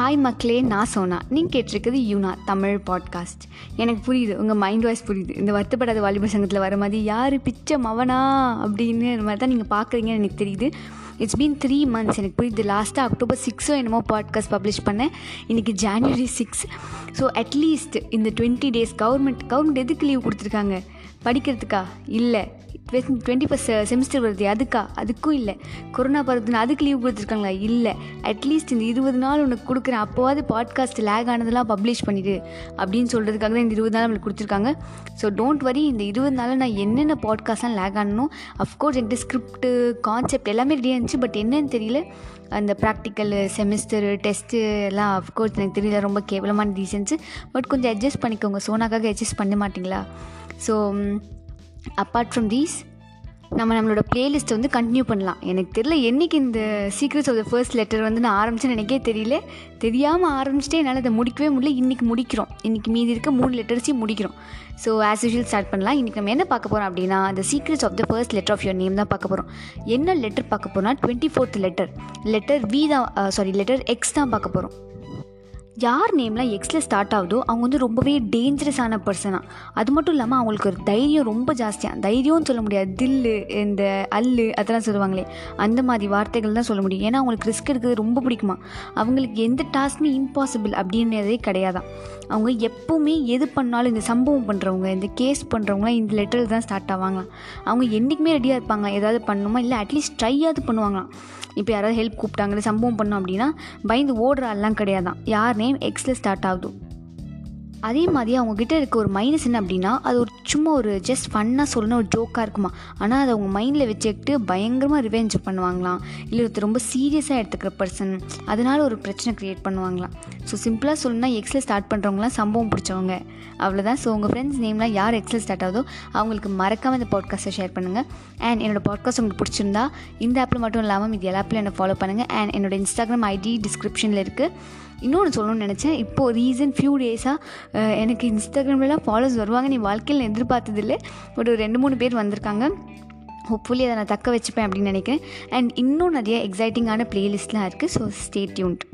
Hi மக்களே நான் சோனா. நீங்கள் கேட்டிருக்குது யூனா தமிழ் பாட்காஸ்ட் எனக்கு புரியுது உங்கள் மைண்ட் வாய்ஸ் புரியுது. இந்த வருத்தப்படாத வாலிபர் சங்கத்தில் வர மாதிரி யார் பிச்சை மவனா? அப்படின்னு மாதிரி தான் நீங்கள் பார்க்குறீங்கன்னு எனக்கு தெரியுது. இட்ஸ் பீன் த்ரீ மந்த்ஸ் எனக்கு புரியுது லாஸ்ட்டாக அக்டோபர் சிக்ஸோ என்னமோ பாட்காஸ்ட் பப்ளிஷ் பண்ணேன். இன்றைக்கி January six so at least இந்த டுவெண்ட்டி டேஸ் கவர்மெண்ட் கவர்மெண்ட் எதுக்கு லீவ் கொடுத்துருக்காங்க? படிக்கிறதுக்கா? இல்லை. டுவெண்ட்டி ஃபஸ்ட் செமிஸ்டர் வருது. அதுக்கா? அதுக்கும் இல்லை. கொரோனா பரவுதுன்னு அதுக்கு லீவ் கொடுத்துருக்காங்களா? இல்லை. அட்லீஸ்ட் இந்த இருபது நாள் உனக்கு கொடுக்குறேன். அப்போவாது பாட்காஸ்ட் லேக் ஆனதெல்லாம் பப்ளிஷ் பண்ணிடு. அப்படின்னு சொல்கிறதுக்காக தான் இந்த இருபது நாள் நம்மளுக்கு கொடுத்துருக்காங்க. ஸோ டோன்ட் வரி இந்த இருபது நாளில் நான் என்னென்ன பாட்காஸ்ட்லாம் லேக் ஆனணும் அஃப்கோர்ஸ் என்கிட்ட ஸ்கிரிப்ட்டு கான்செப்ட் எல்லாமே ரெடியாக இருந்துச்சு. பட் என்னன்னு தெரியல. அந்த ப்ராக்டிக்கல் செமிஸ்டரு டெஸ்ட்டு எல்லாம் அஃப்கோர்ஸ் எனக்கு தெரியல. ரொம்ப கேவலமான ரீசன்ஸு பட் கொஞ்சம் அட்ஜஸ்ட் பண்ணிக்கோங்க. சோனாக்காக அட்ஜஸ்ட் பண்ண மாட்டிங்களா? ஸோ அப்பார்ட் ஃப்ரம் தீஸ் நம்ம நம்மளோட பிளேலிஸ்ட்டை வந்து கண்டினியூ பண்ணலாம். எனக்கு தெரியல என்றைக்கு இந்த secrets of the first letter வந்து நான் ஆரம்பிச்சேன்னு எனக்கே தெரியல. தெரியாமல் ஆரம்பிச்சிட்டே என்னால் அதை முடிக்கவே முடியல. இன்றைக்கி முடிக்கிறோம். இன்றைக்கி மீதி இருக்க மூணு லெட்டர்ஸையும் முடிக்கிறோம். ஸோ ஆஸ் யூஷுவல் ஸ்டார்ட் பண்ணலாம். இன்றைக்கி நம்ம என்ன பார்க்க போகிறோம் அப்படின்னா அந்த secrets of the first letter of your name தான் பார்க்க போகிறோம் என்ன லெட்டர் பார்க்க போகிறோம்னா twenty fourth letter letter V தான் சாரி லெட்டர் எக்ஸ் தான் பார்க்க போகிறோம் யார் நேம்லாம் எக்ஸில் ஸ்டார்ட் ஆகுதோ அவங்க வந்து ரொம்பவே டேஞ்சரஸான பர்சனாக அது மட்டும் இல்லாமல் அவங்களுக்கு ஒரு தைரியம் ரொம்ப ஜாஸ்தியாக தைரியம்னு சொல்ல முடியாது. தில்லு இந்த அல்லு அதெல்லாம் சொல்லுவாங்களே. அந்த மாதிரி வார்த்தைகள் தான் சொல்ல முடியும். ஏன்னா அவங்களுக்கு ரிஸ்க் எடுக்கிறது ரொம்ப பிடிக்குமா? அவங்களுக்கு எந்த டாஸ்க்குமே இம்பாசிபிள் அப்படின்றதே கிடையாதான் அவங்க எப்போவுமே எது பண்ணாலும் இந்த சம்பவம் பண்ணுறவங்க இந்த கேஸ் பண்ணுறவங்களாம் இந்த லெட்டரில் தான் ஸ்டார்ட் ஆவாங்களாம் அவங்க என்றைக்குமே ரெடியாக இருப்பாங்க ஏதாவது பண்ணணுமா? இல்லை அட்லீஸ்ட் ட்ரையாவது பண்ணுவாங்களாம் இப்போ யாராவது ஹெல்ப் கூப்பிட்டாங்க சம்பவம் பண்ணோம் அப்படின்னா பயந்து ஓடுற ஆள்லாம் கிடையாதான். யாருனே டைம் எக்ஸில் ஸ்டார்ட் ஆகுது. அதே மாதிரி அவங்கக்கிட்ட இருக்க ஒரு மைனஸ் என்ன அப்படின்னா அது ஒரு சும்மா ஒரு ஜஸ்ட் ஃபன்னாக சொல்லணும் ஒரு ஜோக்காக இருக்குமா? ஆனால் அதை அவங்க மைண்டில் வச்சுக்கிட்டு பயங்கரமாக ரிவெஞ்ச் பண்ணுவாங்களாம். இல்லை ஒருத்தர் ரொம்ப சீரியஸாக எடுத்துக்கிற பர்சன் அதனால் ஒரு பிரச்சனை க்ரியேட் பண்ணுவாங்களாம். ஸோ சிம்பிளாக சொல்லணும்னா எக்ஸில் ஸ்டார்ட் பண்ணுறவங்களாம் சம்பவம் பிடிச்சவங்க. அவ்வளோதான் ஸோ உங்கள் ஃப்ரெண்ட்ஸ் நேம்லாம் யார் எக்ஸில் ஸ்டார்ட் ஆகுதோ அவங்களுக்கு மறக்காமல் இந்த பாட்காஸ்ட்டை ஷேர் பண்ணுங்கள் அண்ட் என்னோடய பாட்காஸ்ட் உங்களுக்கு பிடிச்சிருந்தா இந்த ஆப்பில் மட்டும் இல்லாமல் இது எல்லா ஆப்பில் என்னை ஃபாலோ பண்ணுங்கள் அண்ட் என்னோட இன்ஸ்டாகிராம் ஐடி டிஸ்கிரிப்ஷனில் இருக்குது இன்னொன்று சொல்லணும்னு நினச்சேன். இப்போது ரீசன்ட் ஃபியூ டேஸாக எனக்கு இன்ஸ்டாகிராம்லலாம் ஃபாலோஸ் வருவாங்க. நீ வாழ்க்கையில் எதிர்பார்த்ததில்லை. ஒரு ரெண்டு மூணு பேர் வந்திருக்காங்க. ஹோப்ஃபுல்லி அதை நான் தக்க வச்சுப்பேன் அப்படின்னு நினைக்கிறேன். அண்ட் இன்னும் நிறைய எக்ஸைட்டிங்கான ப்ளேலிஸ்ட்லாம் இருக்குது ஸோ ஸ்டே டியூன்ட்